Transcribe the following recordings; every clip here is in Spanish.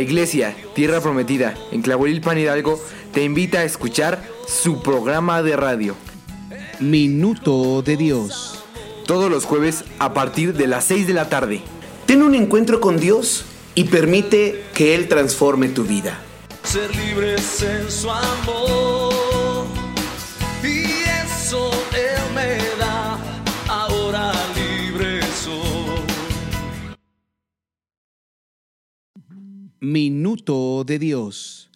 La iglesia Tierra Prometida en Clavolilpan Hidalgo te invita a escuchar su programa de radio. Minuto de Dios. Todos los jueves a partir de las 6 de la tarde. Ten un encuentro con Dios y permite que Él transforme tu vida. Ser libres en su amor. Minuto de Dios.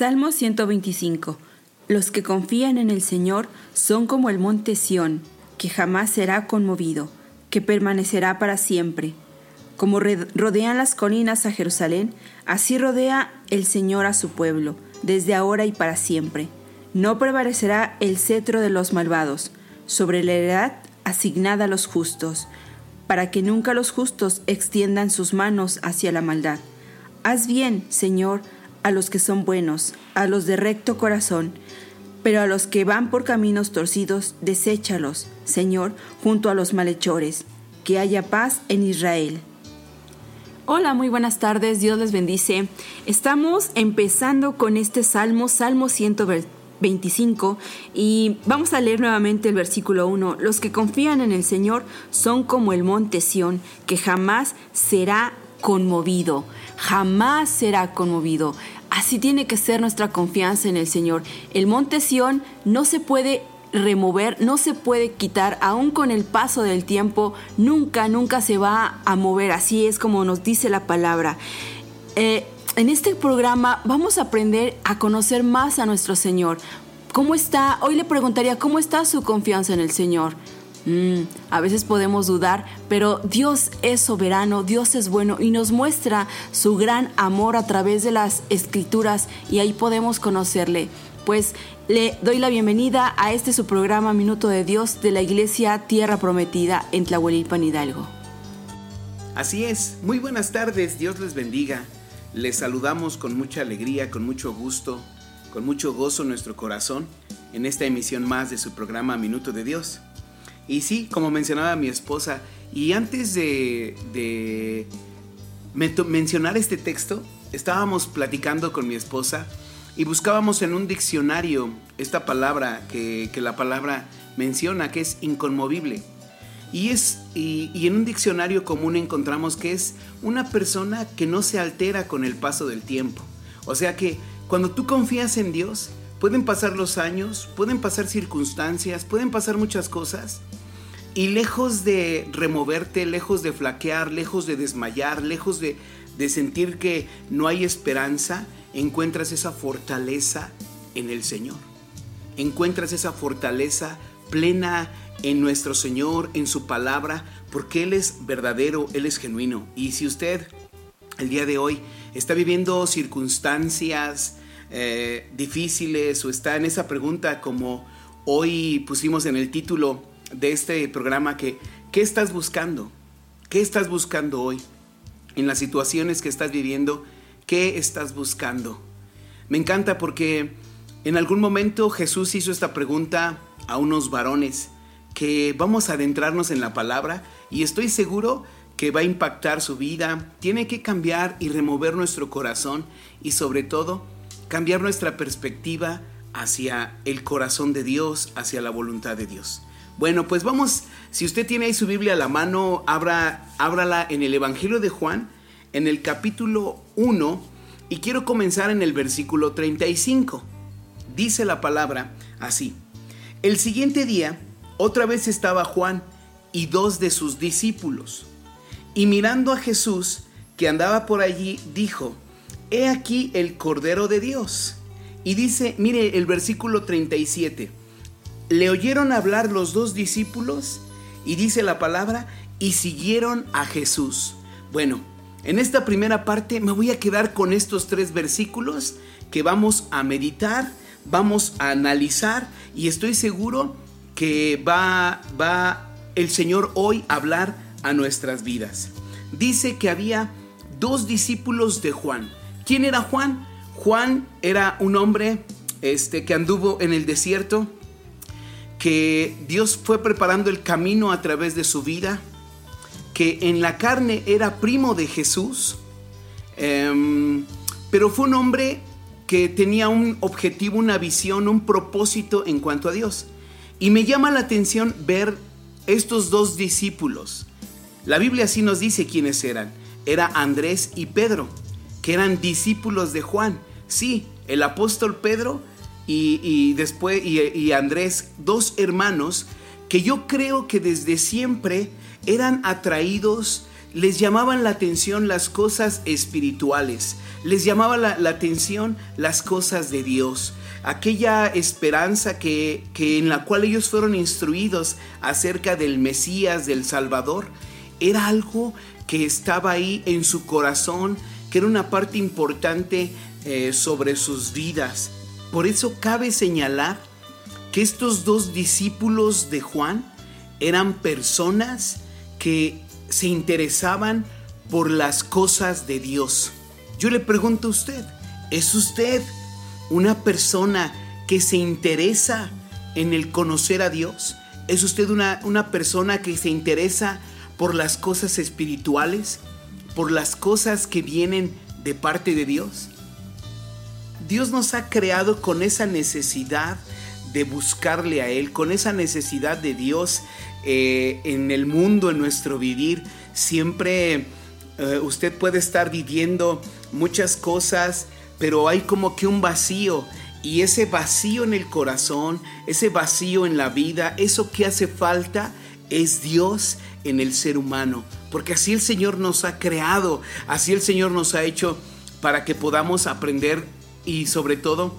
Salmo 125. Los que confían en el Señor son como el monte Sión, que jamás será conmovido, que permanecerá para siempre. Como rodean las colinas a Jerusalén, así rodea el Señor a su pueblo, desde ahora y para siempre. No prevalecerá el cetro de los malvados sobre la heredad asignada a los justos, para que nunca los justos extiendan sus manos hacia la maldad. Haz bien, Señor, a los que son buenos, a los de recto corazón, pero a los que van por caminos torcidos, deséchalos, Señor, junto a los malhechores. Que haya paz en Israel. Hola, muy buenas tardes, Dios les bendice. Estamos empezando con este Salmo, Salmo 125, y vamos a leer nuevamente el versículo 1. Los que confían en el Señor son como el monte Sión, que jamás será conmovido, jamás será conmovido. Así tiene que ser nuestra confianza en el Señor. El monte Sión no se puede remover, no se puede quitar, aún con el paso del tiempo, nunca, nunca se va a mover. Así es como nos dice la palabra. Eh, en este programa vamos a aprender a conocer más a nuestro Señor. ¿Cómo está? Hoy le preguntaría, ¿cómo está su confianza en el Señor? Mm, a veces podemos dudar, pero Dios es soberano, Dios es bueno y nos muestra su gran amor a través de las escrituras y ahí podemos conocerle. Pues le doy la bienvenida a este su programa Minuto de Dios de la Iglesia Tierra Prometida en Tlahuelilpan Hidalgo. Así es, muy buenas tardes, Dios les bendiga. Les saludamos con mucha alegría, con mucho gusto, con mucho gozo en nuestro corazón en esta emisión más de su programa Minuto de Dios. Y sí, como mencionaba mi esposa, y antes de, de men- mencionar este texto, estábamos platicando con mi esposa y buscábamos en un diccionario esta palabra que, la palabra menciona, que es inconmovible. Y, es, y en un diccionario común encontramos que es una persona que no se altera con el paso del tiempo. O sea que cuando tú confías en Dios, pueden pasar los años, pueden pasar circunstancias, pueden pasar muchas cosas. Y lejos de removerte, lejos de flaquear, lejos de desmayar, lejos de, de sentir que no hay esperanza, encuentras esa fortaleza en el Señor encuentras esa fortaleza plena en nuestro Señor, en su palabra, porque Él es verdadero, Él es genuino. Y si usted el día de hoy está viviendo circunstancias eh, difíciles o está en esa pregunta como hoy pusimos en el título de este programa que ¿qué estás buscando? ¿Qué estás buscando hoy? En las situaciones que estás viviendo, ¿qué estás buscando? Me encanta porque en algún momento Jesús hizo esta pregunta a unos varones que vamos a adentrarnos en la palabra y estoy seguro que va a impactar su vida. Tiene que cambiar y remover nuestro corazón y sobre todo cambiar nuestra perspectiva hacia el corazón de Dios, hacia la voluntad de Dios. Bueno, pues vamos, si usted tiene ahí su Biblia a la mano, abra, ábrala en el Evangelio de Juan, en el capítulo 1, y quiero comenzar en el versículo 35. Dice la palabra así. El siguiente día, otra vez estaba Juan y dos de sus discípulos. Y mirando a Jesús, que andaba por allí, dijo, He aquí el Cordero de Dios. Y dice, mire el versículo 37. Le oyeron hablar los dos discípulos y dice la palabra, y siguieron a Jesús. Bueno, en esta primera parte me voy a quedar con estos tres versículos que vamos a meditar, vamos a analizar y estoy seguro que va, va el Señor hoy a hablar a nuestras vidas. Dice que había dos discípulos de Juan. ¿Quién era Juan? Juan era un hombre este, que anduvo en el desierto, que Dios fue preparando el camino a través de su vida, que en la carne era primo de Jesús, em, pero fue un hombre que tenía un objetivo, una visión, un propósito en cuanto a Dios. Y me llama la atención ver estos dos discípulos. La Biblia sí nos dice quiénes eran. Era Andrés y Pedro, que eran discípulos de Juan. Sí, el apóstol Pedro y, después y, Andrés, dos hermanos que yo creo que desde siempre eran atraídos, les llamaban la atención las cosas espirituales, les llamaba la, la atención las cosas de Dios, aquella esperanza que, que en la cual ellos fueron instruidos acerca del Mesías, del Salvador, era algo que estaba ahí en su corazón, que era una parte importante eh, sobre sus vidas. Por eso cabe señalar que estos dos discípulos de Juan eran personas que se interesaban por las cosas de Dios. Yo le pregunto a usted, ¿es usted una persona que se interesa en el conocer a Dios? ¿Es usted una, una persona que se interesa por las cosas espirituales? ¿Por las cosas que vienen de parte de Dios? Dios nos ha creado con esa necesidad de buscarle a Él, con esa necesidad de Dios eh, en el mundo, en nuestro vivir. Siempre eh, usted puede estar viviendo muchas cosas, pero hay como que un vacío. Y ese vacío en el corazón, ese vacío en la vida, eso que hace falta es Dios en el ser humano. Porque así el Señor nos ha creado, así el Señor nos ha hecho para que podamos aprender y sobre todo,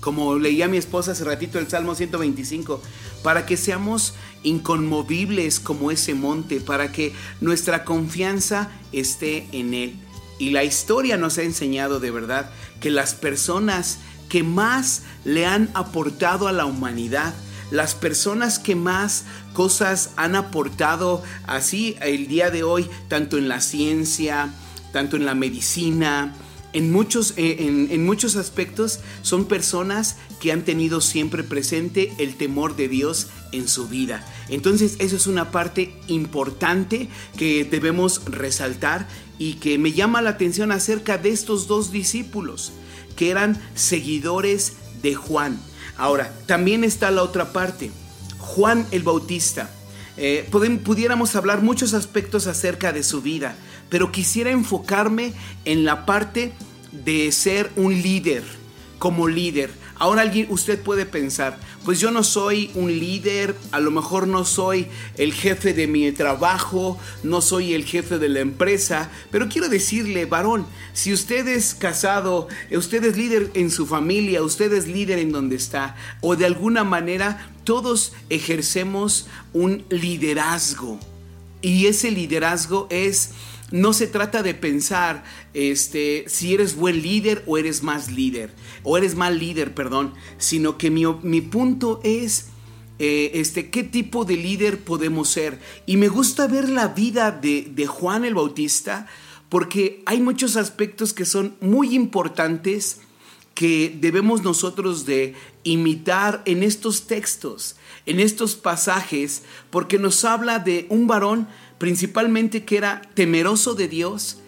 como leía mi esposa hace ratito el Salmo 125, para que seamos inconmovibles como ese monte, para que nuestra confianza esté en Él. Y la historia nos ha enseñado de verdad que las personas que más le han aportado a la humanidad, las personas que más cosas han aportado así el día de hoy, tanto en la ciencia, tanto en la medicina, en muchos, eh, en, muchos aspectos son personas que han tenido siempre presente el temor de Dios en su vida. Entonces eso es una parte importante que debemos resaltar y que me llama la atención acerca de estos dos discípulos que eran seguidores de Juan. Ahora, también está la otra parte, Juan el Bautista. Eh, pudiéramos hablar muchos aspectos acerca de su vida, pero quisiera enfocarme en la parte de ser un líder, como líder. Ahora alguien, usted puede pensar, pues yo no soy un líder, a lo mejor no soy el jefe de mi trabajo, no soy el jefe de la empresa, pero quiero decirle, varón, si usted es casado, usted es líder en su familia, usted es líder en donde está, o de alguna manera todos ejercemos un liderazgo. Y ese liderazgo es no se trata de pensar este, si eres buen líder o eres más líder, o eres mal líder, perdón, sino que mi, mi punto es eh, este, qué tipo de líder podemos ser. Y me gusta ver la vida de, de Juan el Bautista porque hay muchos aspectos que son muy importantes que debemos nosotros de imitar en estos textos, en estos pasajes, porque nos habla de un varón principalmente que era temeroso de Dios,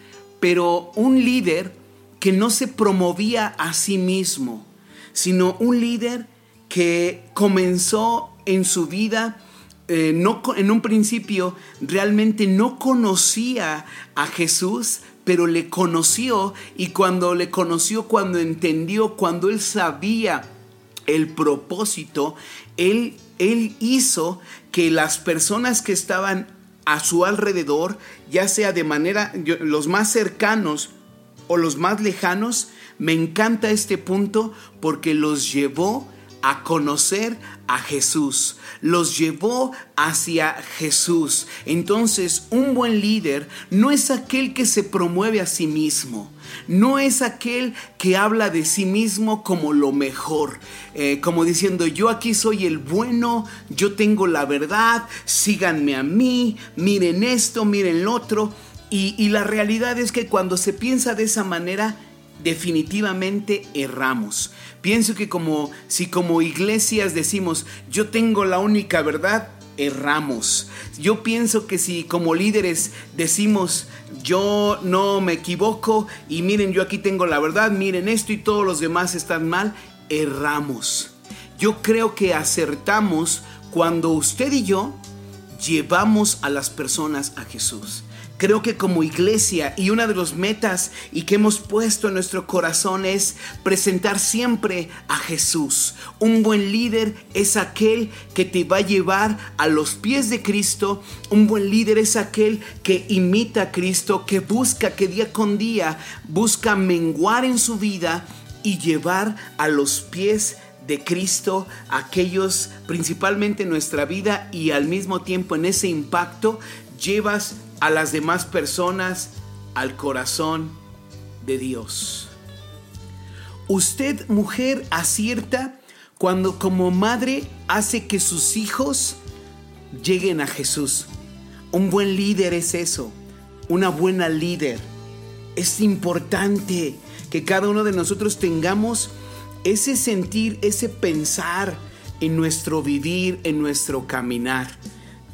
pero un líder que no se promovía a sí mismo, sino un líder que comenzó en su vida, eh, no, en un principio realmente no conocía a Jesús, pero le conoció y cuando le conoció, cuando entendió, cuando él sabía el propósito, él, él hizo que las personas que estaban a su alrededor, ya sea de manera los más cercanos o los más lejanos, me encanta este punto porque los llevó a conocer a Jesús, los llevó hacia Jesús. Entonces, un buen líder no es aquel que se promueve a sí mismo, no es aquel que habla de sí mismo como lo mejor, eh, como diciendo yo aquí soy el bueno, yo tengo la verdad, síganme a mí, miren esto, miren lo otro. Y, y la realidad es que cuando se piensa de esa manera, definitivamente erramos. Pienso que como si como iglesias decimos, yo tengo la única verdad, erramos. Yo pienso que si como líderes decimos, yo no me equivoco y miren, yo aquí tengo la verdad, miren esto y todos los demás están mal, erramos. Yo creo que acertamos cuando usted y yo llevamos a las personas a Jesús. Creo que como iglesia y una de las metas y que hemos puesto en nuestro corazón es presentar siempre a Jesús. Un buen líder es aquel que te va a llevar a los pies de Cristo. Un buen líder es aquel que imita a Cristo, que busca que día con día busca menguar en su vida y llevar a los pies de Cristo aquellos principalmente en nuestra vida y al mismo tiempo en ese impacto llevas a las demás personas al corazón de Dios. Usted, mujer, acierta cuando como madre hace que sus hijos lleguen a Jesús. Un buen líder es eso, una buena líder. Es importante que cada uno de nosotros tengamos ese sentir, ese pensar en nuestro vivir, en nuestro caminar.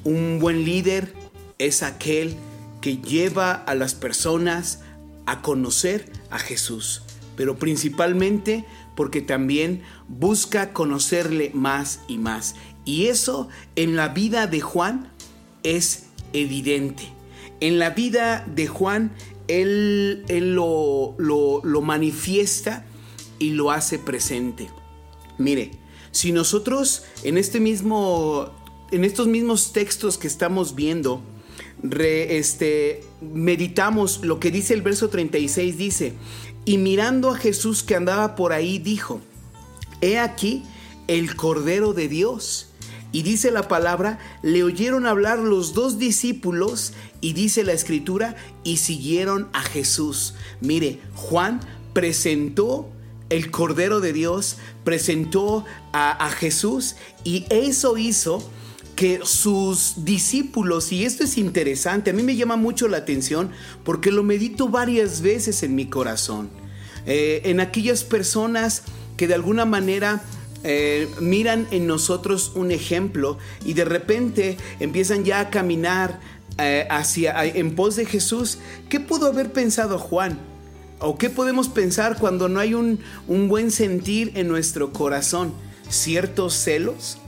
Un buen líder es aquel que lleva a las personas a conocer a Jesús, pero principalmente porque también busca conocerle más y más. Y eso en la vida de Juan es evidente. En la vida de Juan, él, él lo, lo, lo manifiesta y lo hace presente. Mire, si nosotros en este mismo en estos mismos textos que estamos viendo re, este, meditamos lo que dice el verso 36 dice, y mirando a Jesús que andaba por ahí dijo, he aquí el Cordero de Dios. Y dice la palabra, le oyeron hablar los dos discípulos y dice la escritura, y siguieron a Jesús. Mire, Juan presentó el Cordero de Dios, presentó a, a Jesús y eso hizo que sus discípulos, y esto es interesante, a mí me llama mucho la atención porque lo medito varias veces en mi corazón, eh, en aquellas personas que de alguna manera eh, miran en nosotros un ejemplo y de repente empiezan ya a caminar eh, hacia en pos de Jesús. ¿Qué pudo haber pensado Juan? ¿O qué podemos pensar cuando no hay un, un buen sentir en nuestro corazón? ¿Ciertos celos?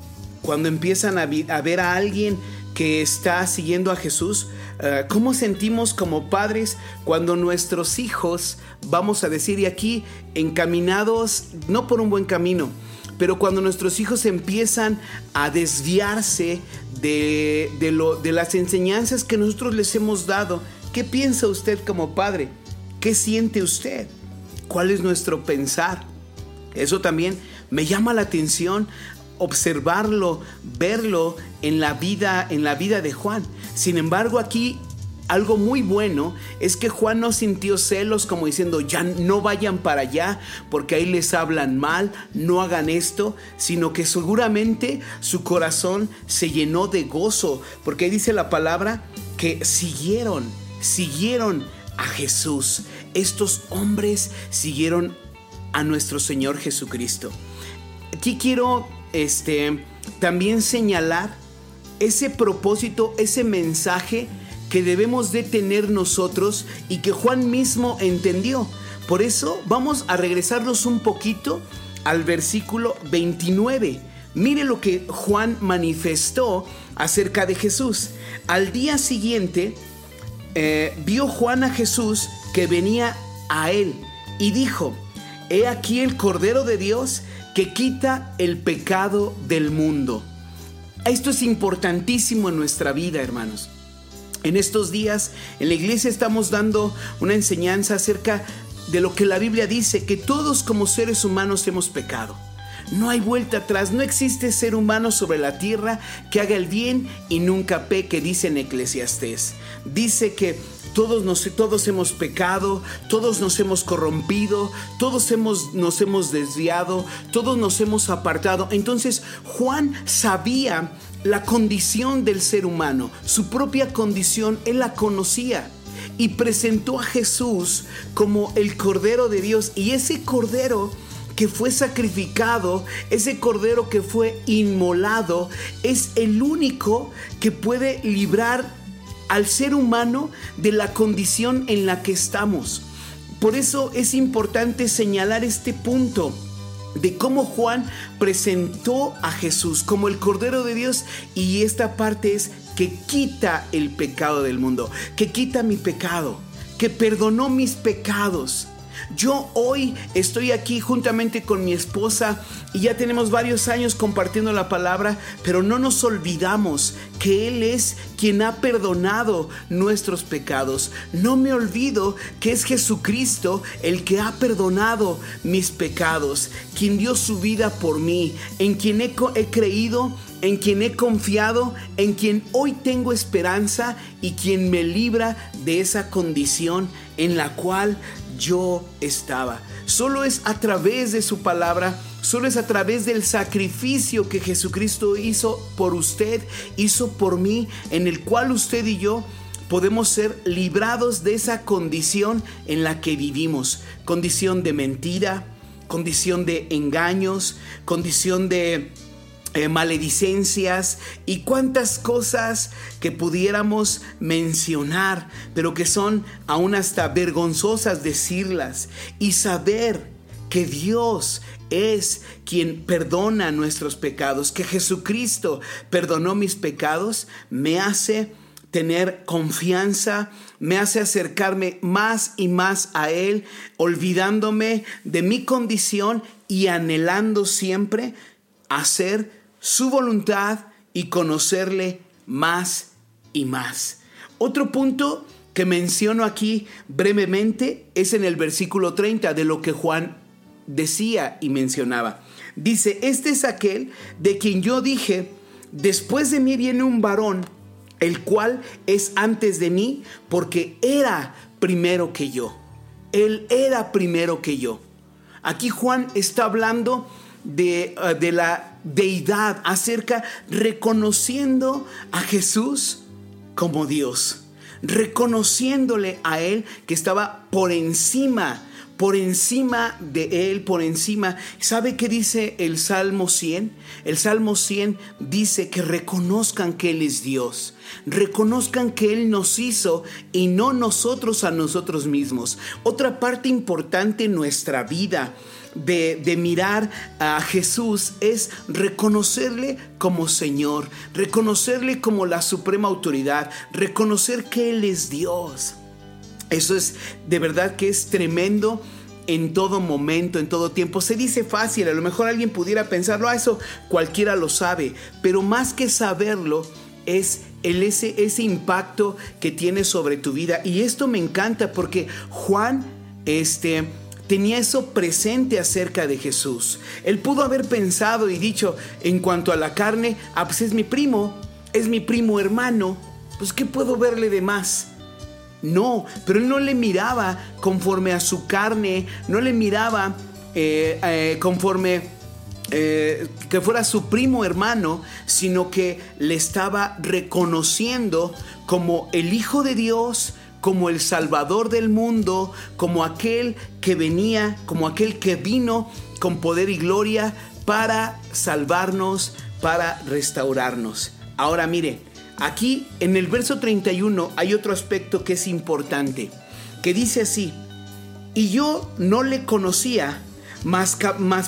Cuando empiezan a, ver a alguien que está siguiendo a Jesús, uh, ¿cómo sentimos como padres cuando nuestros hijos, vamos a decir, y aquí encaminados no por un buen camino, pero cuando nuestros hijos empiezan a desviarse de las enseñanzas que nosotros les hemos dado, ¿qué piensa usted como padre? ¿Qué siente usted? ¿Cuál es nuestro pensar? Eso también me llama la atención observarlo, verlo en la vida, en la vida de Juan. Sin embargo, aquí algo muy bueno es que Juan no sintió celos como diciendo, ya no vayan para allá porque ahí les hablan mal, no hagan esto, sino que seguramente su corazón se llenó de gozo, porque ahí dice la palabra que siguieron, siguieron a Jesús. Estos hombres siguieron a nuestro Señor Jesucristo. Aquí quiero este, también señalar ese propósito, ese mensaje que debemos de tener nosotros y que Juan mismo entendió. Por eso vamos a regresarnos un poquito al versículo 29. Mire lo que Juan manifestó acerca de Jesús. Al día siguiente eh, vio Juan a Jesús que venía a él y dijo, he aquí el Cordero de Dios que quita el pecado del mundo. Esto es importantísimo en nuestra vida, hermanos. En estos días en la iglesia estamos dando una enseñanza acerca de lo que la Biblia dice, que todos como seres humanos hemos pecado. No hay vuelta atrás, no existe ser humano sobre la tierra que haga el bien y nunca peque, dice en Eclesiastés. Dice que todos, nos, todos hemos pecado, todos nos hemos corrompido, todos hemos, nos hemos desviado, todos nos hemos apartado. Entonces Juan sabía la condición del ser humano, su propia condición, él la conocía y presentó a Jesús como el Cordero de Dios. Y ese Cordero que fue sacrificado, ese Cordero que fue inmolado, es el único que puede librar al ser humano de la condición en la que estamos. Por eso es importante señalar este punto. de cómo Juan presentó a Jesús como el Cordero de Dios y esta parte es que quita el pecado del mundo, que quita mi pecado, que perdonó mis pecados. Yo hoy estoy aquí juntamente con mi esposa y ya tenemos varios años compartiendo la palabra, pero no nos olvidamos que Él es quien ha perdonado nuestros pecados. No me olvido que es Jesucristo el que ha perdonado mis pecados, quien dio su vida por mí, en quien he, he creído en quien he confiado, en quien hoy tengo esperanza y quien me libra de esa condición en la cual yo estaba. Solo es a través de su palabra, solo es a través del sacrificio que Jesucristo hizo por usted, hizo por mí, en el cual usted y yo podemos ser librados de esa condición en la que vivimos. Condición de mentira, condición de engaños, condición de eh, maledicencias y cuantas cosas que pudiéramos mencionar, pero que son aún hasta vergonzosas decirlas y saber que Dios es quien perdona nuestros pecados, que Jesucristo perdonó mis pecados, me hace tener confianza, me hace acercarme más y más a Él, olvidándome de mi condición y anhelando siempre hacer su voluntad y conocerle más y más. Otro punto que menciono aquí brevemente es en el versículo 30 de lo que Juan decía y mencionaba. Dice, este es aquel de quien yo dije, después de mí viene un varón, el cual es antes de mí, porque era primero que yo. Él era primero que yo. Aquí Juan está hablando de, uh, de la deidad, acerca reconociendo a Jesús como Dios, reconociéndole a Él que estaba por encima, por encima de Él, por encima. ¿Sabe qué dice el Salmo 100? El Salmo 100 dice que reconozcan que Él es Dios, reconozcan que Él nos hizo y no nosotros a nosotros mismos. Otra parte importante en nuestra vida de, de, mirar a Jesús es reconocerle como Señor, reconocerle como la suprema autoridad, reconocer que Él es Dios. Eso es de verdad que es tremendo en todo momento, en todo tiempo. Se dice fácil, a lo mejor alguien pudiera pensarlo, a eso cualquiera lo sabe, pero más que saberlo es el, ese, ese impacto que tiene sobre tu vida. Y esto me encanta porque Juan, este tenía eso presente acerca de Jesús. Él pudo haber pensado y dicho en cuanto a la carne, ah, pues es mi primo, es mi primo hermano, pues ¿qué puedo verle de más? No, pero él no le miraba conforme a su carne, no le miraba eh, eh, conforme eh, que fuera su primo hermano, sino que le estaba reconociendo como el Hijo de Dios, como el Salvador del mundo, como aquel que venía, como aquel que vino con poder y gloria para salvarnos, para restaurarnos. Ahora mire, aquí en el verso 31 hay otro aspecto que es importante, que dice así, y yo no le conocía, mas,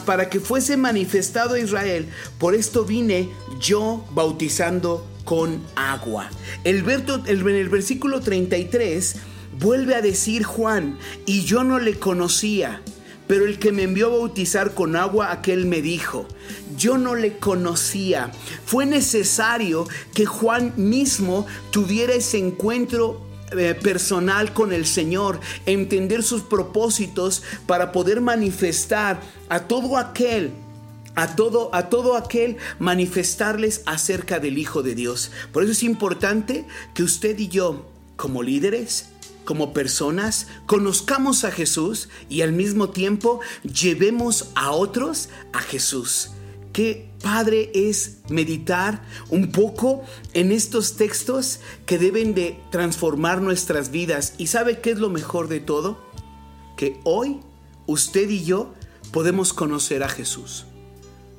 para que fuese manifestado a Israel, por esto vine yo bautizando con agua. El, el, en el versículo 33 vuelve a decir Juan, y yo no le conocía, pero el que me envió a bautizar con agua, aquel me dijo, yo no le conocía. Fue necesario que Juan mismo tuviera ese encuentro eh, personal con el Señor, entender sus propósitos para poder manifestar a todo aquel a todo, a todo aquel manifestarles acerca del Hijo de Dios. Por eso es importante que usted y yo, como líderes, como personas, conozcamos a Jesús y al mismo tiempo llevemos a otros a Jesús. Qué padre es meditar un poco en estos textos que deben de transformar nuestras vidas. ¿Y sabe qué es lo mejor de todo? Que hoy usted y yo podemos conocer a Jesús.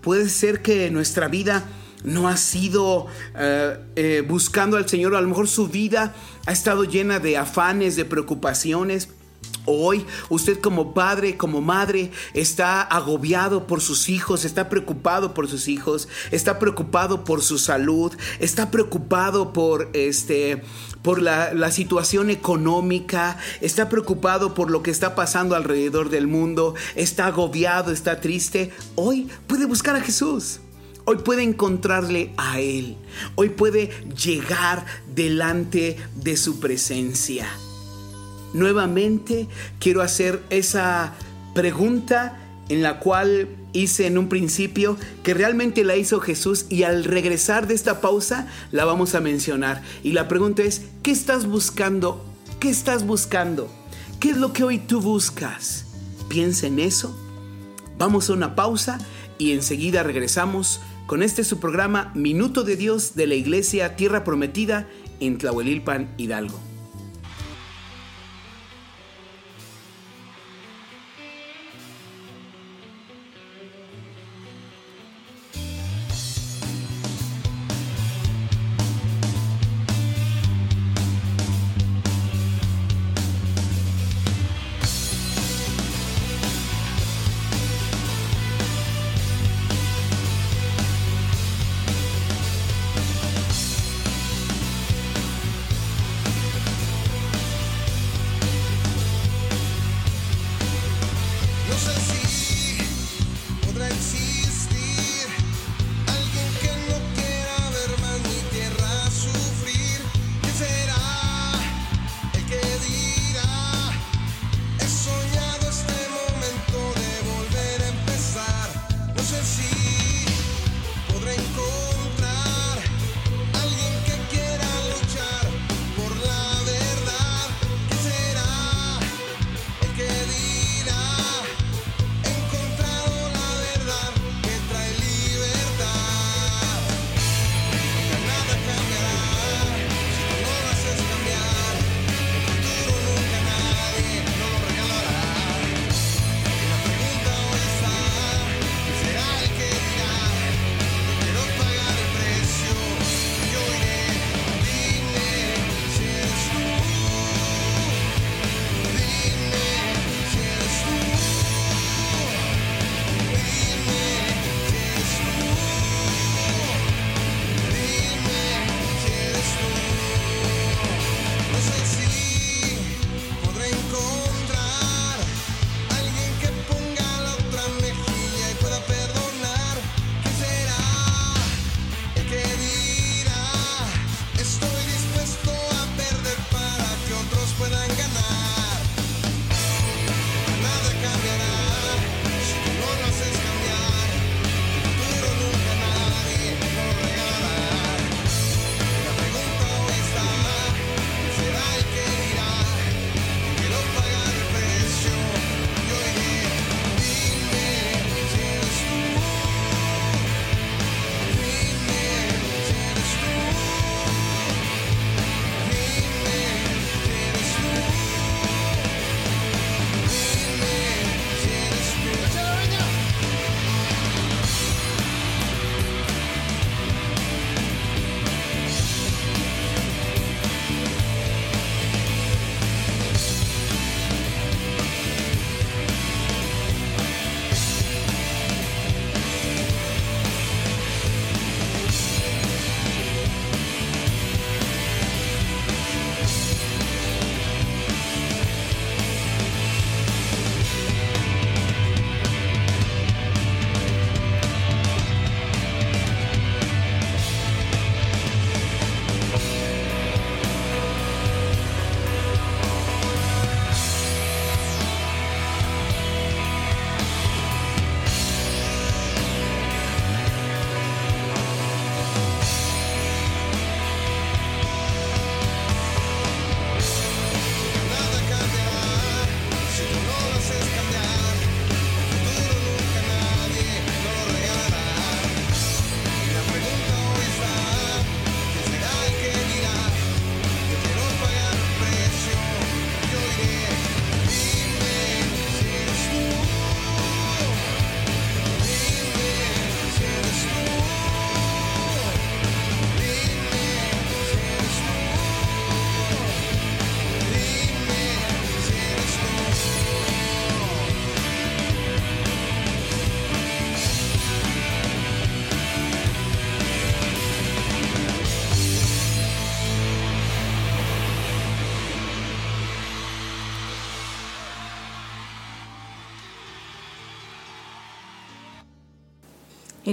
Puede ser que nuestra vida no ha sido eh, eh, buscando al Señor, a lo mejor su vida ha estado llena de afanes, de preocupaciones. Hoy usted como padre, como madre, está agobiado por sus hijos, está preocupado por sus hijos, está preocupado por su salud, está preocupado por este por la, la, situación económica, está preocupado por lo que está pasando alrededor del mundo, está agobiado, está triste, hoy puede buscar a Jesús. Hoy puede encontrarle a Él. Hoy puede llegar delante de su presencia. Nuevamente quiero hacer esa pregunta en la cual hice en un principio, que realmente la hizo Jesús y al regresar de esta pausa la vamos a mencionar. Y la pregunta es, ¿qué estás buscando? ¿Qué estás buscando? ¿Qué es lo que hoy tú buscas? Piensa en eso. Vamos a una pausa y enseguida regresamos con este su programa Minuto de Dios de la Iglesia Tierra Prometida en Tlahuelilpan, Hidalgo.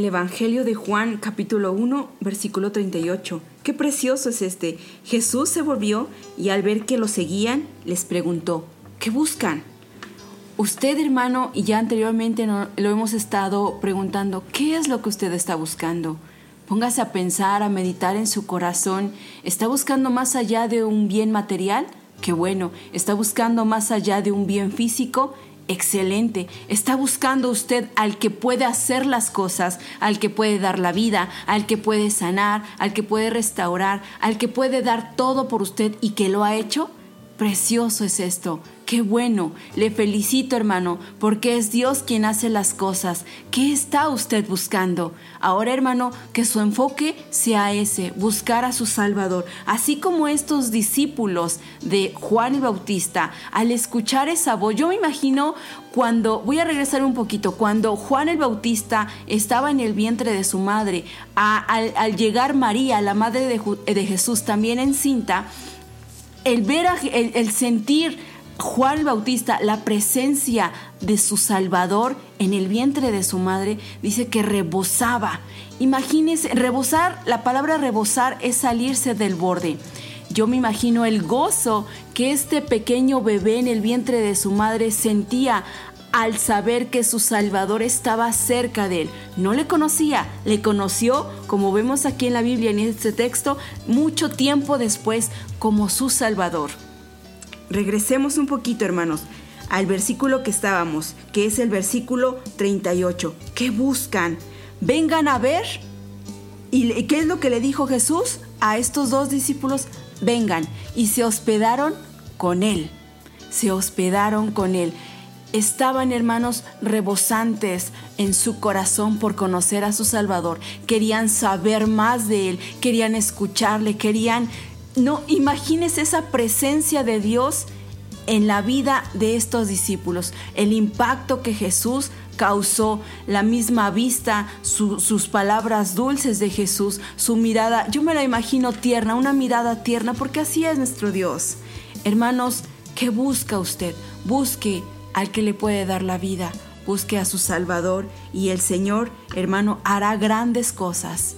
El Evangelio de Juan capítulo 1 versículo 38. Qué precioso es este. Jesús se volvió y al ver que lo seguían les preguntó, ¿qué buscan? Usted hermano, y ya anteriormente lo hemos estado preguntando, ¿qué es lo que usted está buscando? Póngase a pensar, a meditar en su corazón. ¿Está buscando más allá de un bien material? Qué bueno. ¿Está buscando más allá de un bien físico? Excelente. Está buscando usted al que puede hacer las cosas, al que puede dar la vida, al que puede sanar, al que puede restaurar, al que puede dar todo por usted y que lo ha hecho. Precioso es esto. Qué bueno. Le felicito, hermano, porque es Dios quien hace las cosas. ¿Qué está usted buscando? Ahora, hermano, que su enfoque sea ese, buscar a su Salvador. Así como estos discípulos de Juan el Bautista, al escuchar esa voz, yo me imagino cuando, voy a regresar un poquito, cuando Juan el Bautista estaba en el vientre de su madre, al, llegar María, la madre de, Jesús, también encinta, el ver, a- el sentir Juan Bautista, la presencia de su Salvador en el vientre de su madre, dice que rebosaba. Imagínense, rebosar, la palabra rebosar es salirse del borde. Yo me imagino el gozo que este pequeño bebé en el vientre de su madre sentía al saber que su Salvador estaba cerca de él. No le conocía, le conoció, como vemos aquí en la Biblia, en este texto, mucho tiempo después como su Salvador. Regresemos un poquito, hermanos, al versículo que estábamos, que es el versículo 38. ¿Qué buscan? Vengan a ver. ¿Y qué es lo que le dijo Jesús a estos dos discípulos? Vengan. Y se hospedaron con él. Se hospedaron con él. Estaban, hermanos, rebosantes en su corazón por conocer a su Salvador. Querían saber más de Él, querían escucharle, querían... No, imagínese esa presencia de Dios en la vida de estos discípulos, el impacto que Jesús causó, la misma vista, su- sus palabras dulces de Jesús, su mirada, yo me la imagino tierna, una mirada tierna, porque así es nuestro Dios. Hermanos, ¿qué busca usted? Busque al que le puede dar la vida, busque a su Salvador y el Señor, hermano, hará grandes cosas.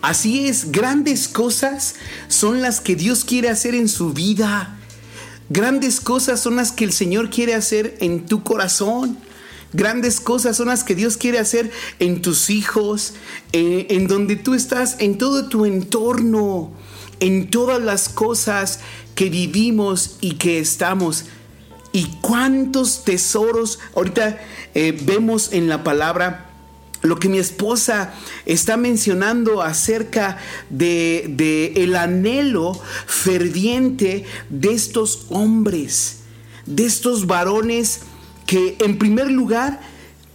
Así es, grandes cosas son las que Dios quiere hacer en su vida. Grandes cosas son las que el Señor quiere hacer en tu corazón. Grandes cosas son las que Dios quiere hacer en tus hijos, eh, en donde tú estás, en todo tu entorno, en todas las cosas que vivimos y que estamos. Y cuántos tesoros, ahorita eh, vemos en la palabra lo que mi esposa está mencionando acerca de, el anhelo ferviente de estos hombres, de estos varones que en primer lugar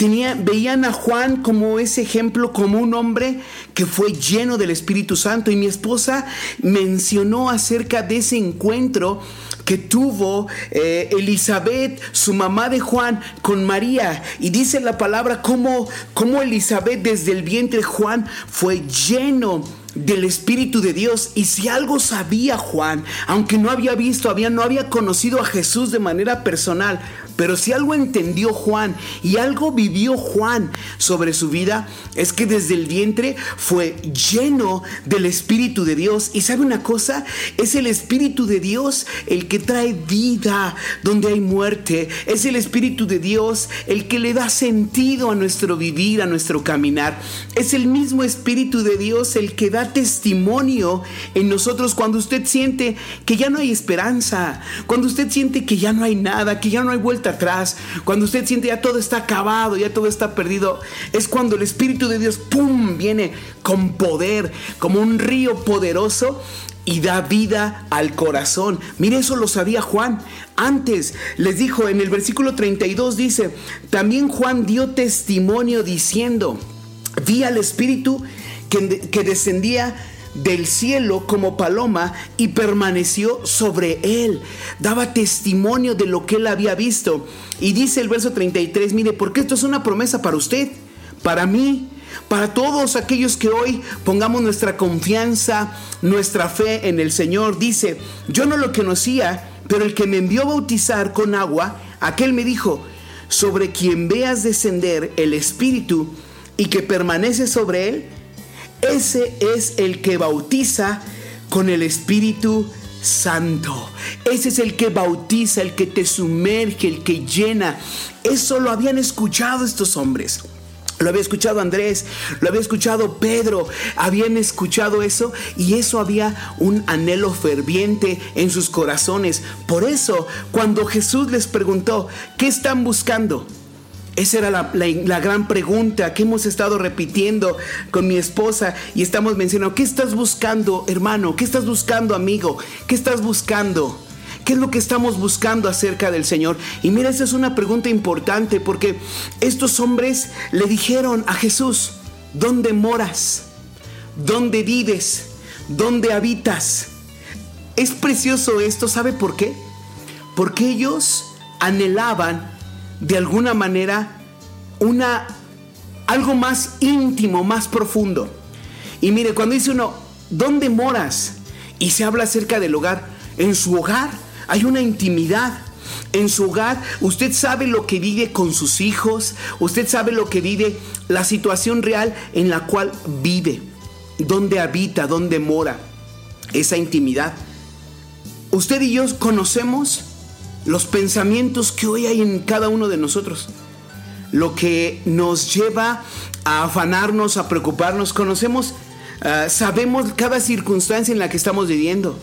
veían a Juan como ese ejemplo, como un hombre que fue lleno del Espíritu Santo. Y mi esposa mencionó acerca de ese encuentro que tuvo eh, Elizabeth, su mamá de Juan, con María. Y dice la palabra como, como Elizabeth desde el vientre Juan fue lleno del Espíritu de Dios. Y si algo sabía Juan, aunque no había visto, había, no había conocido a Jesús de manera personal, pero si algo entendió Juan y algo vivió Juan sobre su vida, es que desde el vientre fue lleno del Espíritu de Dios. Y sabe una cosa, es el Espíritu de Dios el que trae vida donde hay muerte. Es el Espíritu de Dios el que le da sentido a nuestro vivir, a nuestro caminar. Es el mismo Espíritu de Dios el que da testimonio en nosotros cuando usted siente que ya no hay esperanza, cuando usted siente que ya no hay nada, que ya no hay vuelta atrás, cuando usted siente ya todo está acabado, ya todo está perdido, es cuando el Espíritu de Dios, ¡pum!, viene con poder, como un río poderoso y da vida al corazón. Mire, eso lo sabía Juan. Antes les dijo en el versículo 32 dice, también Juan dio testimonio diciendo, vi al Espíritu que, descendía del cielo como paloma y permaneció sobre él. Daba testimonio de lo que él había visto. Y dice el verso 33, mire, porque esto es una promesa para usted, para mí, para todos aquellos que hoy pongamos nuestra confianza, nuestra fe en el Señor. Dice, yo no lo conocía, pero el que me envió a bautizar con agua, aquel me dijo, sobre quien veas descender el Espíritu y que permanece sobre él, ese es el que bautiza con el Espíritu Santo. Ese es el que bautiza, el que te sumerge, el que llena. Eso lo habían escuchado estos hombres. Lo había escuchado Andrés, lo había escuchado Pedro, habían escuchado eso y eso había un anhelo ferviente en sus corazones. Por eso, cuando Jesús les preguntó, ¿qué están buscando? Esa era la, gran pregunta que hemos estado repitiendo con mi esposa y estamos mencionando, ¿qué estás buscando, hermano? ¿Qué estás buscando, amigo? ¿Qué estás buscando? ¿Qué es lo que estamos buscando acerca del Señor? Y mira, esa es una pregunta importante porque estos hombres le dijeron a Jesús, ¿dónde moras? ¿Dónde vives? ¿Dónde habitas? Es precioso esto, ¿sabe por qué? Porque ellos anhelaban de alguna manera una algo más íntimo, más profundo. Y mire, cuando dice uno, ¿dónde moras? Y se habla acerca del hogar, en su hogar hay una intimidad. En su hogar usted sabe lo que vive con sus hijos, usted sabe lo que vive, la situación real en la cual vive, dónde habita, dónde mora, esa intimidad. Usted y yo conocemos los pensamientos que hoy hay en cada uno de nosotros. Lo que nos lleva a afanarnos, a preocuparnos. Conocemos, ah, sabemos cada circunstancia en la que estamos viviendo.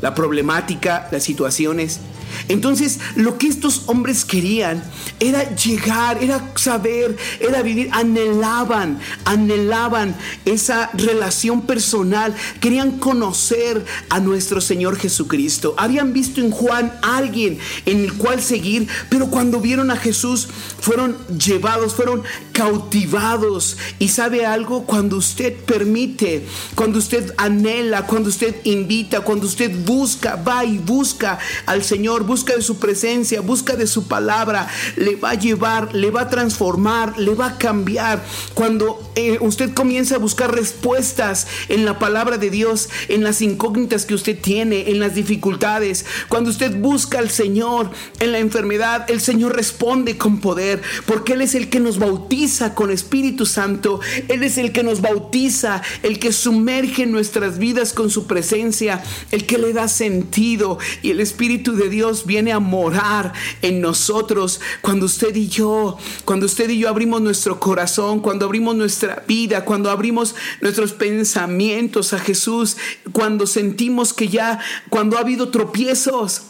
La problemática, las situaciones. Entonces, lo que estos hombres querían era llegar, era saber, era vivir, anhelaban, anhelaban esa relación personal, querían conocer a nuestro Señor Jesucristo. Habían visto en Juan a alguien en el cual seguir, pero cuando vieron a Jesús fueron llevados, fueron cautivados. Y sabe algo, cuando usted permite, cuando usted anhela, cuando usted invita, cuando usted busca, va y busca al Señor, busca de su presencia, busca de su palabra, le va a llevar, le va a transformar, le va a cambiar. Cuando eh, usted comienza a buscar respuestas en la palabra de Dios, en las incógnitas que usted tiene, en las dificultades, cuando usted busca al Señor en la enfermedad, el Señor responde con poder, porque Él es el que nos bautiza con Espíritu Santo, Él es el que nos bautiza, el que sumerge nuestras vidas con su presencia, el que le da sentido y el Espíritu de Dios viene a morar en nosotros cuando usted y yo, cuando usted y yo abrimos nuestro corazón, cuando abrimos nuestra vida, cuando abrimos nuestros pensamientos a Jesús, cuando sentimos que ya, cuando ha habido tropiezos.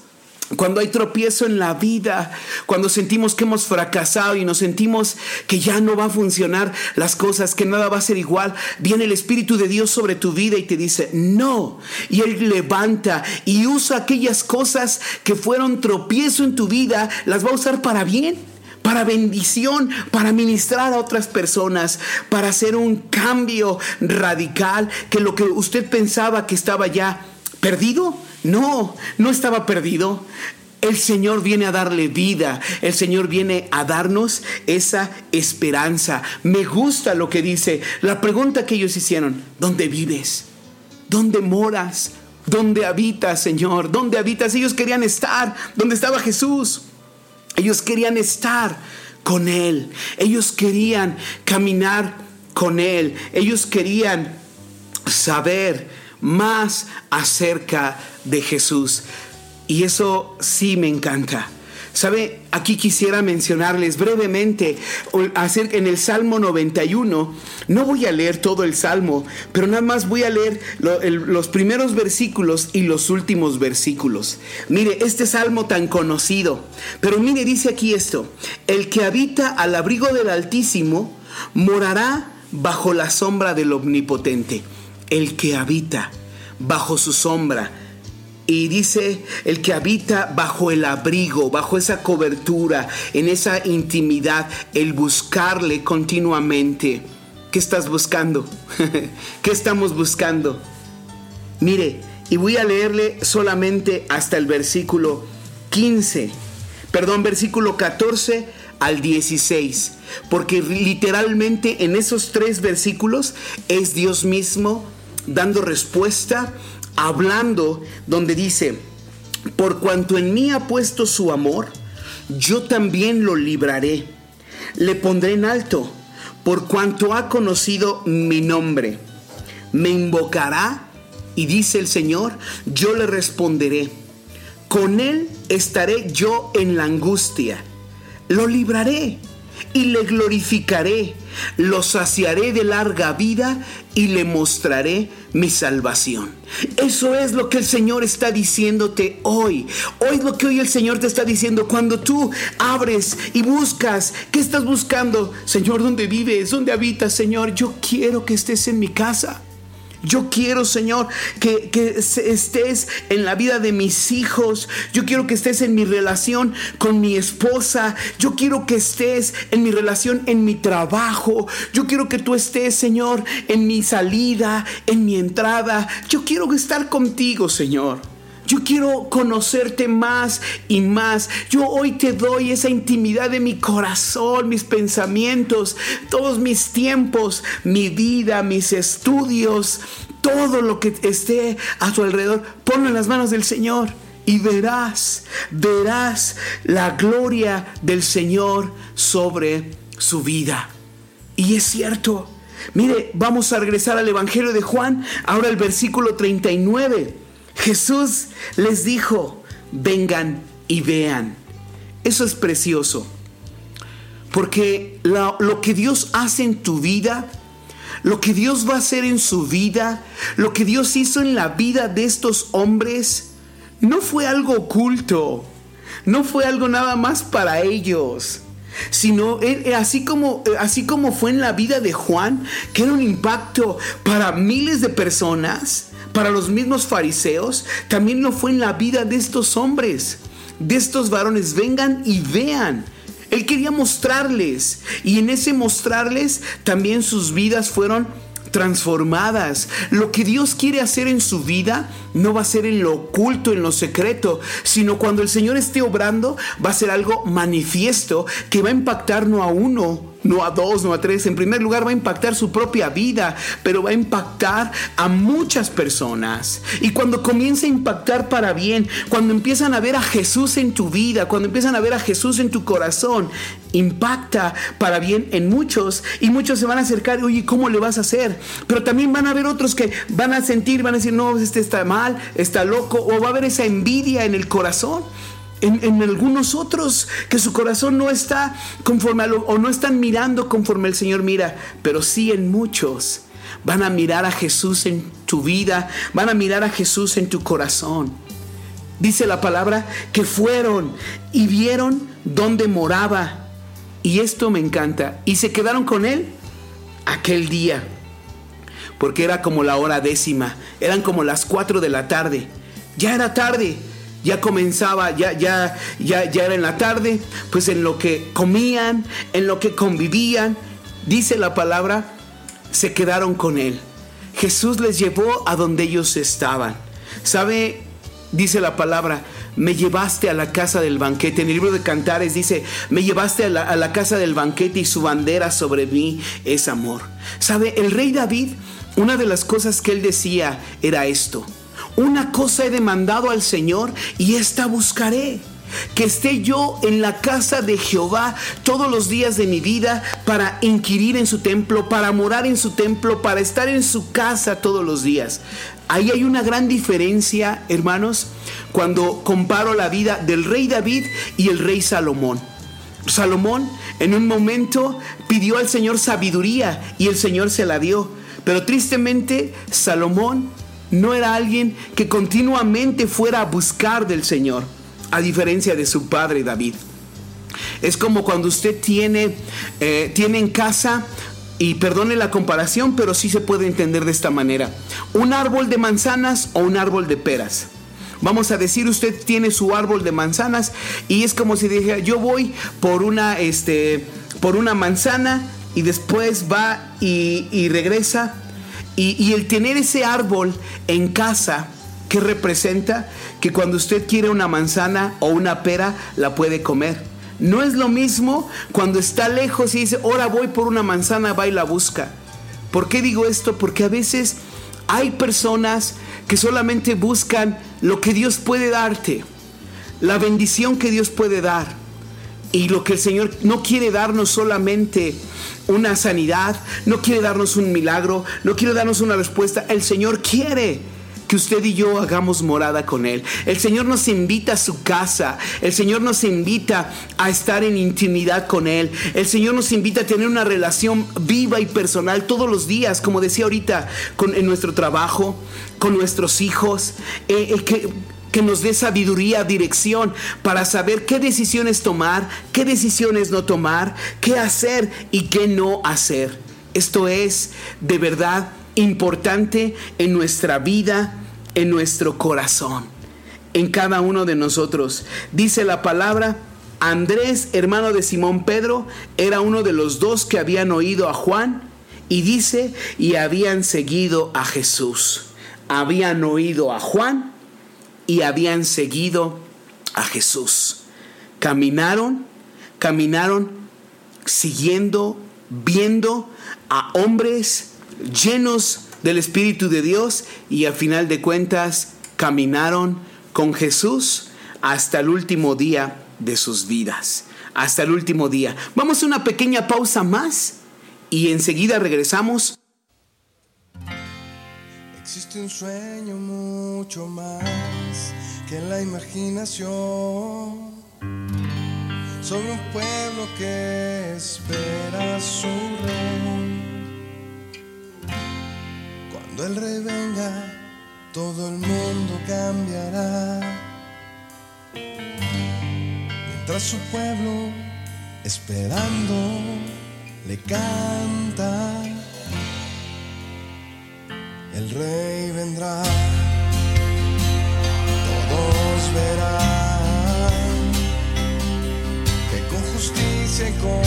Cuando hay tropiezo en la vida, cuando sentimos que hemos fracasado y nos sentimos que ya no va a funcionar las cosas, que nada va a ser igual, viene el Espíritu de Dios sobre tu vida y te dice, no. Y Él levanta y usa aquellas cosas que fueron tropiezo en tu vida, las va a usar para bien para bendición, para ministrar a otras personas, para hacer un cambio radical, que lo que usted pensaba que estaba ya perdido, no, no estaba perdido. El Señor viene a darle vida, el Señor viene a darnos esa esperanza. Me gusta lo que dice, la pregunta que ellos hicieron, ¿dónde vives? ¿Dónde moras? ¿Dónde habitas, Señor? ¿Dónde habitas? Ellos querían estar donde estaba Jesús. Ellos querían estar con Él. Ellos querían caminar con Él. Ellos querían saber más acerca de Jesús. Y eso sí me encanta. ¿Sabe? Aquí quisiera mencionarles brevemente en el Salmo 91. No voy a leer todo el Salmo, pero nada más voy a leer los primeros versículos y los últimos versículos. Mire, este Salmo tan conocido. Pero mire, dice aquí esto. El que habita al abrigo del Altísimo morará bajo la sombra del Omnipotente. El que habita bajo su sombra y dice, el que habita bajo el abrigo, bajo esa cobertura, en esa intimidad, el buscarle continuamente. ¿Qué estás buscando? ¿Qué estamos buscando? Mire, y voy a leerle solamente hasta el versículo 15, perdón, versículo 14 al 16, porque literalmente en esos tres versículos es Dios mismo dando respuesta, hablando, donde dice, por cuanto en mí ha puesto su amor, yo también lo libraré, le pondré en alto, por cuanto ha conocido mi nombre. Me invocará y dice el Señor, yo le responderé. Con él estaré yo en la angustia. Lo libraré y le glorificaré. Lo saciaré de larga vida y le mostraré mi salvación. Eso es lo que el Señor está diciéndote hoy. Hoy lo que hoy el Señor te está diciendo. Cuando tú abres y buscas, ¿qué estás buscando? Señor, ¿dónde vives? ¿Dónde habitas, Señor? Yo quiero que estés en mi casa. Yo quiero, Señor, que, que, estés en la vida de mis hijos. Yo quiero que estés en mi relación con mi esposa. Yo quiero que estés en mi relación en mi trabajo. Yo quiero que tú estés, Señor, en mi salida, en mi entrada. Yo quiero estar contigo, Señor. Yo quiero conocerte más y más. Yo hoy te doy esa intimidad de mi corazón, mis pensamientos, todos mis tiempos, mi vida, mis estudios, todo lo que esté a tu alrededor. Ponlo en las manos del Señor y verás, verás la gloria del Señor sobre su vida. Y es cierto. Mire, vamos a regresar al Evangelio de Juan, ahora el versículo 39. Jesús les dijo, vengan y vean. Eso es precioso. Porque lo, que Dios hace en tu vida, lo que Dios va a hacer en su vida, lo que Dios hizo en la vida de estos hombres, no fue algo oculto. No fue algo nada más para ellos sino así como, así como fue en la vida de Juan, que era un impacto para miles de personas, para los mismos fariseos, también lo fue en la vida de estos hombres, de estos varones. Vengan y vean. Él quería mostrarles y en ese mostrarles también sus vidas fueron transformadas. Lo que Dios quiere hacer en su vida no va a ser en lo oculto, en lo secreto, sino cuando el Señor esté obrando va a ser algo manifiesto que va a impactar no a uno, no a dos, no a tres. En primer lugar va a impactar su propia vida, pero va a impactar a muchas personas. Y cuando comienza a impactar para bien, cuando empiezan a ver a Jesús en tu vida, cuando empiezan a ver a Jesús en tu corazón, impacta para bien en muchos y muchos se van a acercar, oye, ¿cómo le vas a hacer? Pero también van a haber otros que van a sentir, van a decir, no, este está mal, está loco, o va a haber esa envidia en el corazón. En, algunos otros que su corazón no está conforme a lo, o no están mirando conforme el Señor mira, pero sí en muchos van a mirar a Jesús en tu vida, van a mirar a Jesús en tu corazón. Dice la palabra que fueron y vieron dónde moraba. Y esto me encanta. Y se quedaron con él aquel día. Porque era como la hora décima. Eran como las cuatro de la tarde. Ya era tarde ya comenzaba, ya, ya, ya, era en la tarde, pues en lo que comían, en lo que convivían, dice la palabra, se quedaron con él. Jesús les llevó a donde ellos estaban. ¿Sabe? Dice la palabra, me llevaste a la casa del banquete. En el libro de Cantares dice, me llevaste a la casa del banquete y su bandera sobre mí es amor. ¿Sabe? El rey David, una de las cosas que él decía era esto. Una cosa he demandado al Señor y esta buscaré. Que esté yo en la casa de Jehová todos los días de mi vida para inquirir en su templo, para morar en su templo, para estar en su casa todos los días. Ahí hay una gran diferencia, hermanos, cuando comparo la vida del rey David y el rey Salomón. Salomón en un momento pidió al Señor sabiduría y el Señor se la dio. Pero tristemente Salomón no era alguien que continuamente fuera a buscar del Señor, a diferencia de su padre David. Es como cuando usted tiene, eh, tiene en casa, y perdone la comparación, pero sí se puede entender de esta manera, un árbol de manzanas o un árbol de peras. Vamos a decir, usted tiene su árbol de manzanas y es como si dijera, yo voy por una, este, por una manzana y después va y, y regresa y, el tener ese árbol en casa, ¿qué representa? Que cuando usted quiere una manzana o una pera, la puede comer. No es lo mismo cuando está lejos y dice, ahora voy por una manzana, va y la busca. ¿Por qué digo esto? Porque a veces hay personas que solamente buscan lo que Dios puede darte, la bendición que Dios puede dar. Y lo que el Señor no quiere darnos solamente una sanidad, no quiere darnos un milagro, no quiere darnos una respuesta. El Señor quiere que usted y yo hagamos morada con Él. El Señor nos invita a su casa. El Señor nos invita a estar en intimidad con Él. El Señor nos invita a tener una relación viva y personal todos los días, como decía ahorita, con, en nuestro trabajo, con nuestros hijos. Eh, eh, que, que nos dé sabiduría, dirección para saber qué decisiones tomar, qué decisiones no tomar, qué hacer y qué no hacer. Esto es de verdad importante en nuestra vida, en nuestro corazón, en cada uno de nosotros. Dice la palabra, Andrés, hermano de Simón Pedro, era uno de los dos que habían oído a Juan y dice, y habían seguido a Jesús. Habían oído a Juan y habían seguido a Jesús. Caminaron, caminaron siguiendo, viendo a hombres llenos del Espíritu de Dios y a final de cuentas caminaron con Jesús hasta el último día de sus vidas. Hasta el último día. Vamos a una pequeña pausa más y enseguida regresamos. Existe un sueño mucho más que la imaginación sobre un pueblo que espera su rey. Cuando el rey venga, todo el mundo cambiará. Mientras su pueblo, esperando, le canta. El rey vendrá, todos verán que con justicia y con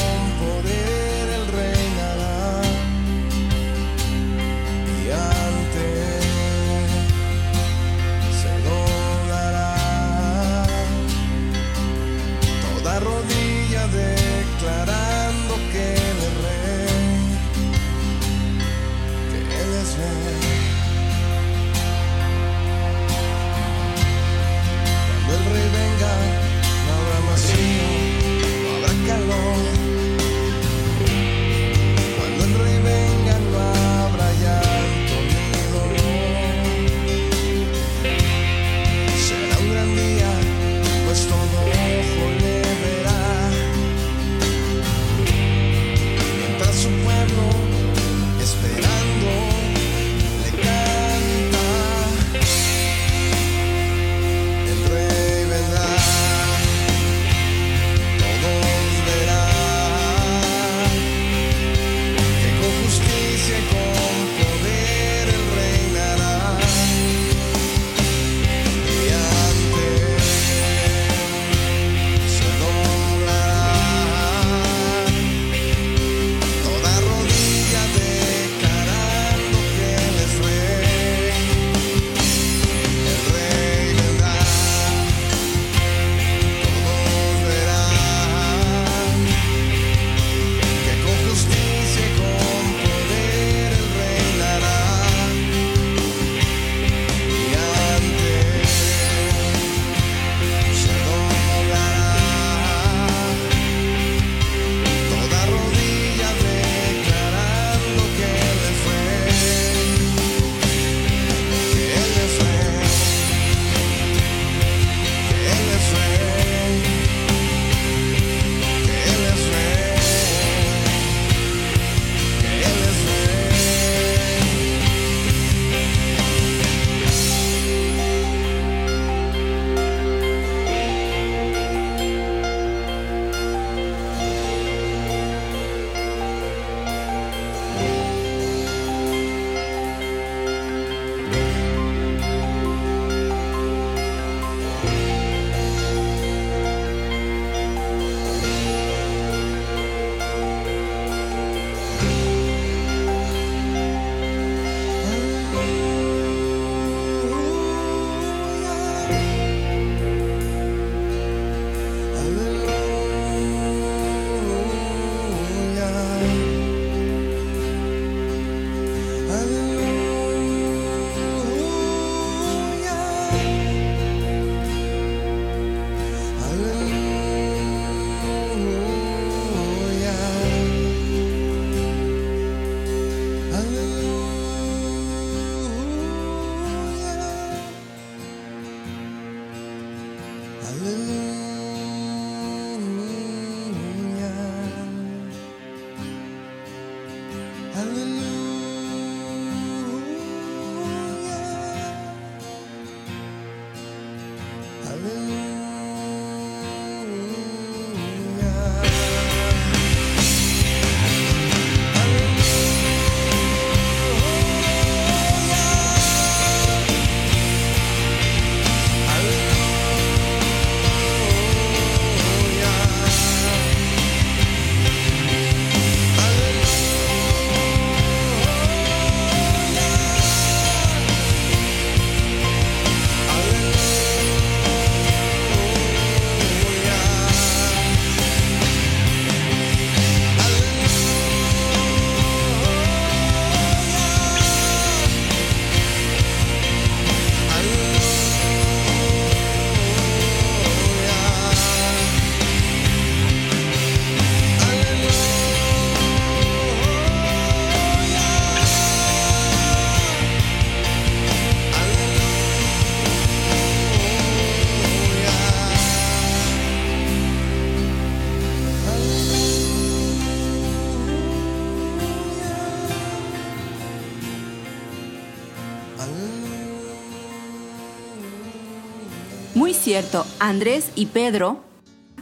cierto, Andrés y Pedro,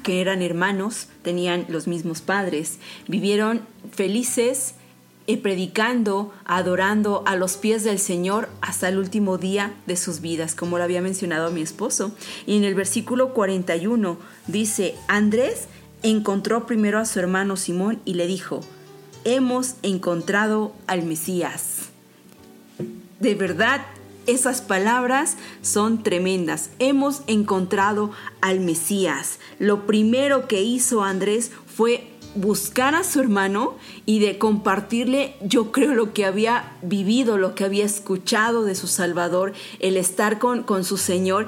que eran hermanos, tenían los mismos padres, vivieron felices y predicando, adorando a los pies del Señor hasta el último día de sus vidas, como lo había mencionado mi esposo. Y en el versículo 41 dice, Andrés encontró primero a su hermano Simón y le dijo, hemos encontrado al Mesías. De verdad, esas palabras son tremendas. Hemos encontrado al Mesías. Lo primero que hizo Andrés fue buscar a su hermano y de compartirle, yo creo, lo que había vivido, lo que había escuchado de su Salvador, el estar con, con su Señor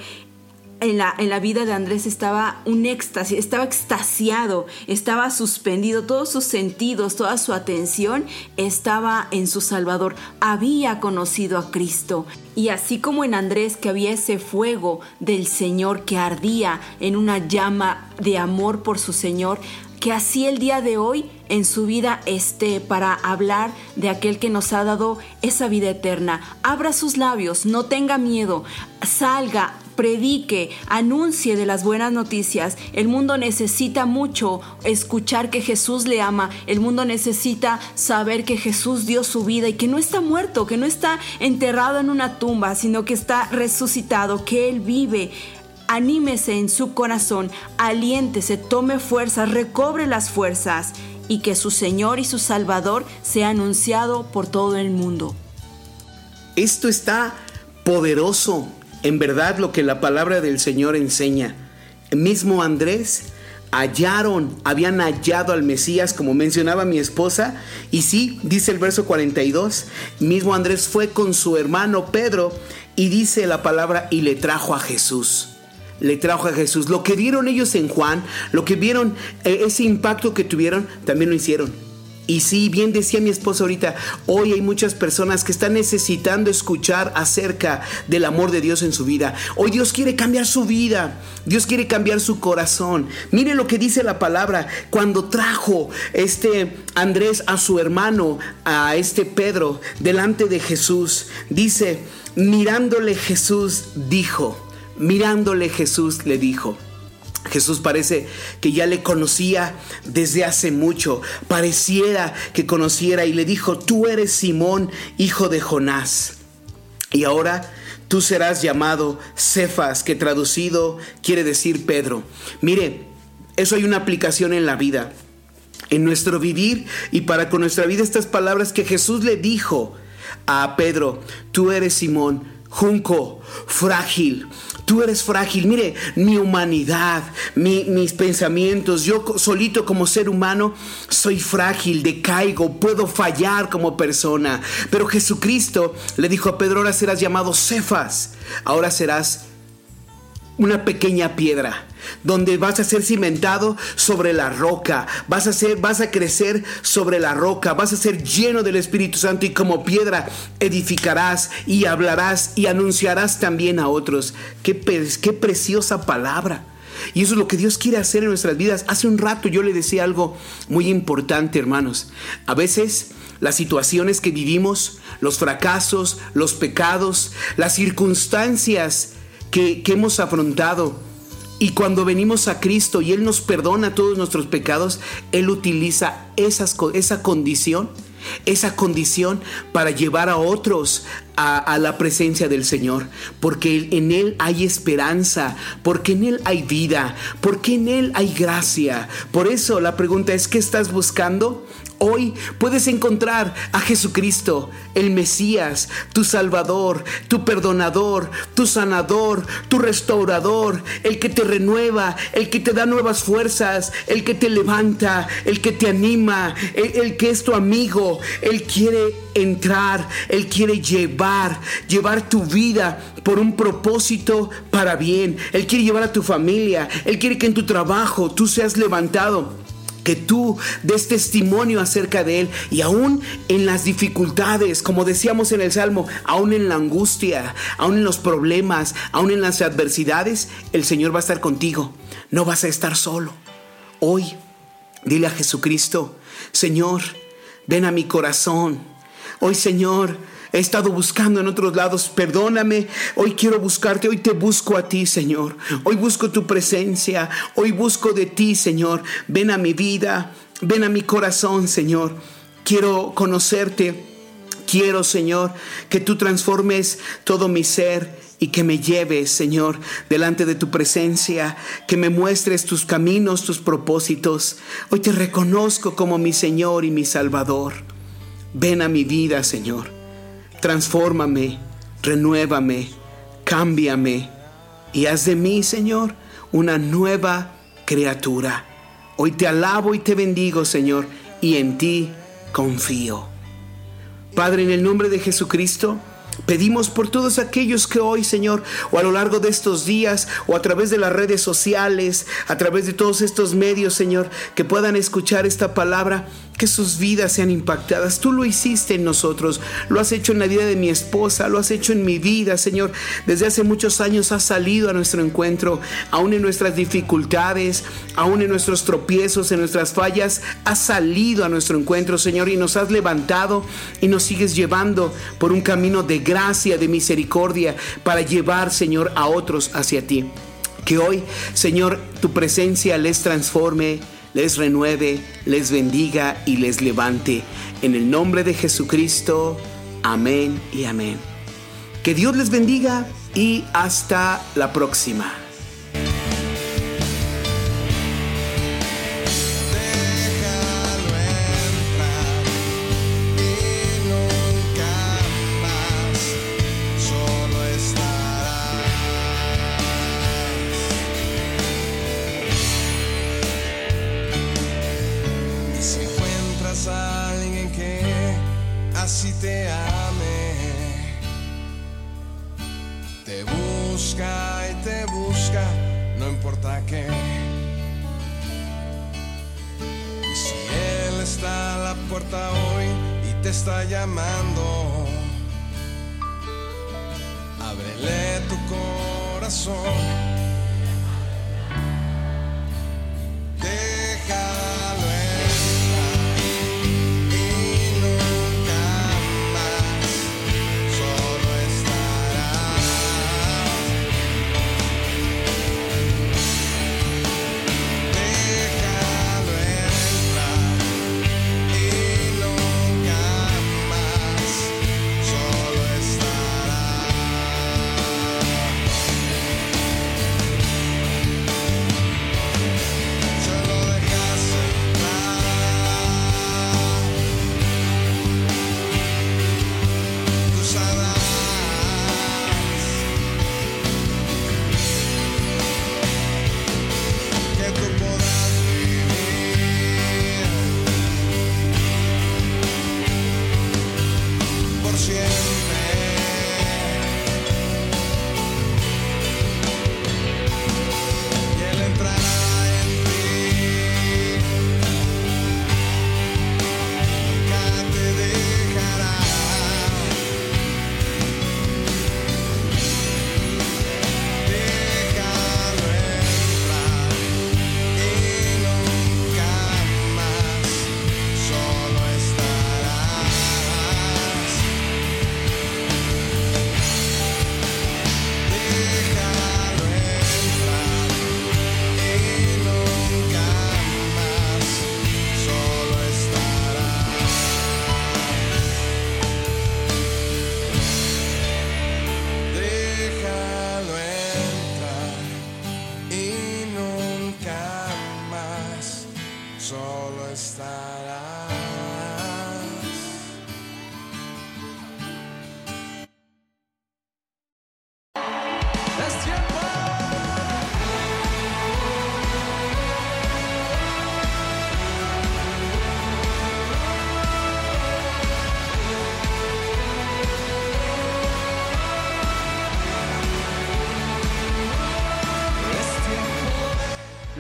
en la, en la, vida de Andrés estaba un éxtasis, estaba extasiado, estaba suspendido, todos sus sentidos, toda su atención estaba en su Salvador, había conocido a Cristo. Y así como en Andrés que había ese fuego del Señor que ardía en una llama de amor por su Señor, que así el día de hoy en su vida esté para hablar de aquel que nos ha dado esa vida eterna. Abra sus labios, no tenga miedo, salga, predique, anuncie de las buenas noticias. El mundo necesita mucho escuchar que Jesús le ama. El mundo necesita saber que Jesús dio su vida y que no está muerto, que no está enterrado en una tumba, sino que está resucitado, que Él vive anímese en su corazón, aliéntese, tome fuerzas, recobre las fuerzas y que su Señor y su Salvador sea anunciado por todo el mundo. Esto está poderoso, en verdad lo que la palabra del Señor enseña. Mismo Andrés hallaron, habían hallado al Mesías, como mencionaba mi esposa, y sí, dice el verso 42, mismo Andrés fue con su hermano Pedro y dice la palabra y le trajo a Jesús le trajo a Jesús. Lo que vieron ellos en Juan, lo que vieron, eh, ese impacto que tuvieron, también lo hicieron. Y sí, bien decía mi esposa ahorita, hoy hay muchas personas que están necesitando escuchar acerca del amor de Dios en su vida. Hoy Dios quiere cambiar su vida, Dios quiere cambiar su corazón. Mire lo que dice la palabra, cuando trajo este Andrés a su hermano, a este Pedro, delante de Jesús, dice, mirándole Jesús dijo, Mirándole Jesús le dijo, Jesús parece que ya le conocía desde hace mucho, pareciera que conociera y le dijo, tú eres Simón, hijo de Jonás. Y ahora tú serás llamado Cefas, que traducido quiere decir Pedro. Mire, eso hay una aplicación en la vida, en nuestro vivir y para con nuestra vida estas palabras que Jesús le dijo a Pedro, tú eres Simón, junco, frágil, Tú eres frágil. Mire, mi humanidad, mis pensamientos, yo solito como ser humano soy frágil, decaigo, puedo fallar como persona. Pero Jesucristo le dijo a Pedro, ahora serás llamado Cefas, ahora serás una pequeña piedra donde vas a ser cimentado sobre la roca, vas a ser, vas a crecer sobre la roca, vas a ser lleno del Espíritu Santo y como piedra edificarás y hablarás y anunciarás también a otros. Qué, qué preciosa palabra. Y eso es lo que Dios quiere hacer en nuestras vidas. Hace un rato yo le decía algo muy importante, hermanos. A veces las situaciones que vivimos, los fracasos, los pecados, las circunstancias que, hemos afrontado, y cuando venimos a Cristo y Él nos perdona todos nuestros pecados, Él utiliza esa condición, esa condición para llevar a otros a, a, la presencia del Señor, porque en Él hay esperanza, porque en Él hay vida, porque en Él hay gracia. Por eso la pregunta es, ¿qué estás buscando? Hoy puedes encontrar a Jesucristo, el Mesías, tu Salvador, tu perdonador, tu sanador, tu restaurador, el que te renueva, el que te da nuevas fuerzas, el que te levanta, el que te anima, el, que es tu amigo. Él quiere entrar, Él quiere llevar, llevar tu vida por un propósito para bien. Él quiere llevar a tu familia, Él quiere que en tu trabajo tú seas levantado que tú des testimonio acerca de Él y aún en las dificultades, como decíamos en el Salmo, aún en la angustia, aún en los problemas, aún en las adversidades, el Señor va a estar contigo. No vas a estar solo. Hoy, dile a Jesucristo, Señor, ven a mi corazón. Hoy, Señor, He estado buscando en otros lados, perdóname. Hoy quiero buscarte, hoy te busco a ti, Señor. Hoy busco tu presencia, hoy busco de ti, Señor. Ven a mi vida, ven a mi corazón, Señor. Quiero conocerte. Quiero, Señor, que tú transformes todo mi ser y que me lleves, Señor, delante de tu presencia, que me muestres tus caminos, tus propósitos. Hoy te reconozco como mi Señor y mi Salvador. Ven a mi vida, Señor. Transfórmame, renuévame, cámbiame y haz de mí, Señor, una nueva criatura. Hoy te alabo y te bendigo, Señor, y en ti confío. Padre, en el nombre de Jesucristo, Pedimos por todos aquellos que hoy, Señor, o a lo largo de estos días, o a través de las redes sociales, a través de todos estos medios, Señor, que puedan escuchar esta palabra, que sus vidas sean impactadas. Tú lo hiciste en nosotros, lo has hecho en la vida de mi esposa, lo has hecho en mi vida, Señor. Desde hace muchos años has salido a nuestro encuentro, aún en nuestras dificultades, aún en nuestros tropiezos, en nuestras fallas, has salido a nuestro encuentro, Señor, y nos has levantado y nos sigues llevando por un camino de gracia, de misericordia, para llevar, Señor, a otros hacia ti. Que hoy, Señor, tu presencia les transforme, les renueve, les bendiga y les levante. En el nombre de Jesucristo, amén y amén. Que Dios les bendiga y hasta la próxima.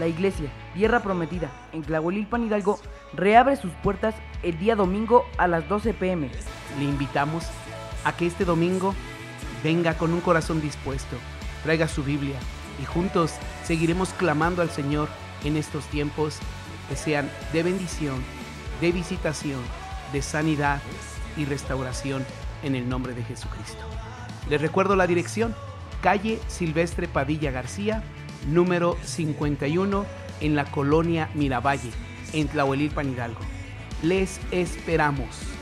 Iglesia Tierra Prometida en Tlahuelilpan Hidalgo reabre sus puertas el día domingo a las 12 pm. Le invitamos a que este domingo venga con un corazón dispuesto, traiga su Biblia y juntos seguiremos clamando al Señor en estos tiempos que sean de bendición, de visitación, de sanidad y restauración en el nombre de Jesucristo. Les recuerdo la dirección, calle Silvestre Padilla García, número 51, en la colonia Miravalle, en Tlahuelilpan Hidalgo. Les esperamos.